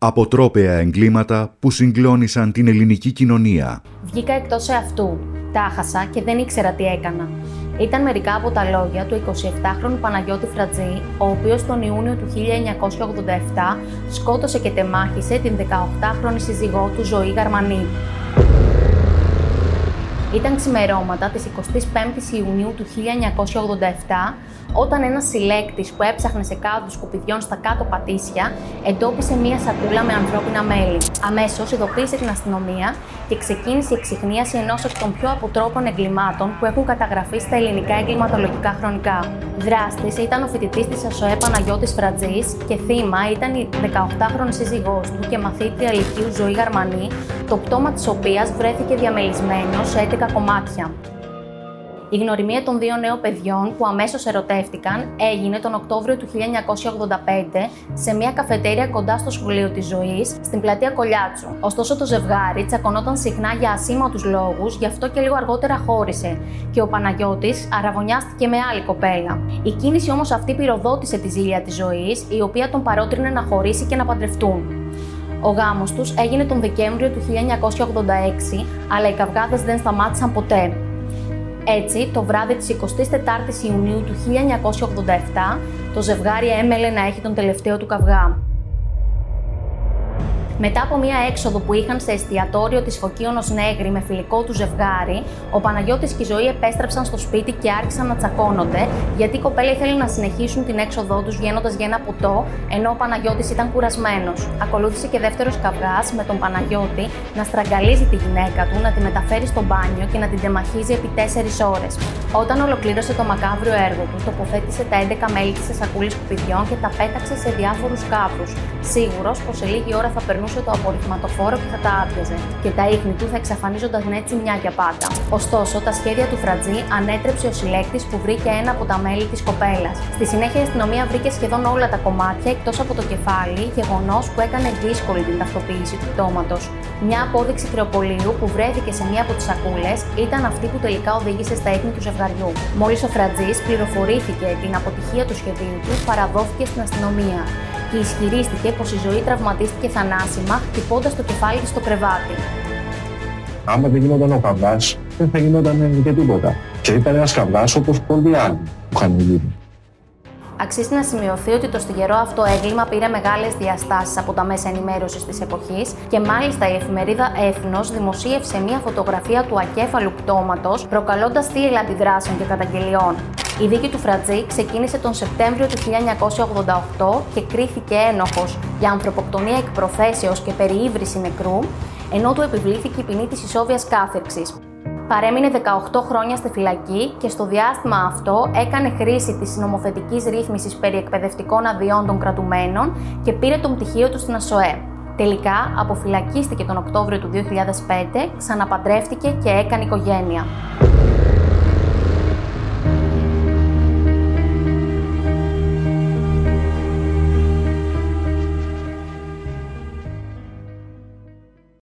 Αποτρόπαια εγκλήματα που συγκλώνησαν την ελληνική κοινωνία. Βγήκα εκτός εαυτού. Τα χάσα και δεν ήξερα τι έκανα. Ήταν μερικά από τα λόγια του 27χρονου Παναγιώτη Φρατζή, ο οποίος τον Ιούνιο του 1987 σκότωσε και τεμάχισε την 18χρονη σύζυγό του Ζωή Γαρμανή. Ήταν ξημερώματα της 25ης Ιουνίου του 1987, όταν ένας συλλέκτης που έψαχνε σε κάδους σκουπιδιών στα κάτω πατήσια εντόπισε μία σακούλα με ανθρώπινα μέλη. Αμέσως ειδοποίησε την αστυνομία και ξεκίνησε η εξυχνίαση ενός εκ των πιο αποτρόπων εγκλημάτων που έχουν καταγραφεί στα ελληνικά εγκληματολογικά χρονικά. Δράστης ήταν ο φοιτητής της ΑΣΟΕ Παναγιώτης Φρατζής και θύμα ήταν η 18χρονη σύζυγός του και μαθήτρια λυκείου Ζωή Γαρμανή, το πτώμα της οποίας βρέθηκε διαμελισμένος σε 11 κομμάτια. Η γνωριμία των δύο νέων παιδιών που αμέσως ερωτεύτηκαν έγινε τον Οκτώβριο του 1985 σε μια καφετέρια κοντά στο σχολείο της ζωής στην πλατεία Κολιάτσου. Ωστόσο το ζευγάρι τσακωνόταν συχνά για ασήμαντους λόγους, γι' αυτό και λίγο αργότερα χώρισε και ο Παναγιώτης αραβωνιάστηκε με άλλη κοπέλα. Η κίνηση όμως αυτή πυροδότησε τη ζήλια της ζωής, η οποία τον παρότρινε να χωρίσει και να παντρευτούν. Ο γάμος τους έγινε τον Δεκέμβριο του 1986, αλλά οι καυγάδες δεν σταμάτησαν ποτέ. Έτσι, το βράδυ της 24ης Ιουνίου του 1987, το ζευγάρι έμελε να έχει τον τελευταίο του καυγά. Μετά από μία έξοδο που είχαν σε εστιατόριο της Φωκίωνος Νέγρη με φιλικό του ζευγάρι, ο Παναγιώτης και η Ζωή επέστρεψαν στο σπίτι και άρχισαν να τσακώνονται, γιατί η κοπέλα ήθελε να συνεχίσουν την έξοδό τους βγαίνοντας για ένα ποτό, ενώ ο Παναγιώτης ήταν κουρασμένος. Ακολούθησε και δεύτερος καυγά με τον Παναγιώτη να στραγγαλίζει τη γυναίκα του, να τη μεταφέρει στο μπάνιο και να την τεμαχίζει επί 4 ώρες. Όταν ολοκλήρωσε το μακάβριο έργο του, τοποθέτησε τα 11 μέλη της σε σακούλη σκουπιδιών και τα πέταξε σε διάφορους κάπου, σίγουρος πως σε λίγη ώρα θα περνούσε το απορριθματοφόρο και θα τα άδειαζε, και τα ίχνη του θα εξαφανίζονταν έτσι μια για πάντα. Ωστόσο, τα σχέδια του Φρατζή ανέτρεψε ο συλλέκτης που βρήκε ένα από τα μέλη της κοπέλας. Στη συνέχεια, η αστυνομία βρήκε σχεδόν όλα τα κομμάτια εκτός από το κεφάλι, γεγονός που έκανε δύσκολη την ταυτοποίηση του πτώματος. Μια απόδειξη κρεοπολίου που βρέθηκε σε μία από τις σακούλες ήταν αυτή που τελικά οδήγησε στα ίχνη του ζευγαριού. Μόλις ο Φρατζής πληροφορήθηκε την αποτυχία του σχεδίου του, παραδόθηκε στην αστυνομία και ισχυρίστηκε πως η ζωή τραυματίστηκε θανάσιμα χτυπώντας το κεφάλι της στο κρεβάτι. Άμα δεν γινόταν ο καβγάς, δεν θα γινόταν και τίποτα. Και ήταν ένας καβγάς όπως πολλοί άλλοι που είχαν γίνει. Αξίζει να σημειωθεί ότι το στιγερό αυτό έγκλημα πήρε μεγάλες διαστάσεις από τα μέσα ενημέρωσης της εποχής και μάλιστα η εφημερίδα Έθνος δημοσίευσε μια φωτογραφία του ακέφαλου πτώματος, προκαλώντας θύελα αντιδράσεων και καταγγελιών. Η δίκη του Φρατζή ξεκίνησε τον Σεπτέμβριο του 1988 και κρίθηκε ένοχος για ανθρωποκτονία εκ προθέσεως και περιήβρηση νεκρού, ενώ του επιβλήθηκε η ποινή της ισόβιας κάθερξης. Παρέμεινε 18 χρόνια στη φυλακή και στο διάστημα αυτό έκανε χρήση της νομοθετικής ρύθμισης περί εκπαιδευτικών αδειών των κρατουμένων και πήρε τον πτυχίο του στην ΑΣΟΕ. Τελικά, αποφυλακίστηκε τον Οκτώβριο του 2005, ξαναπαντρεύτηκε και έκανε οικογένεια.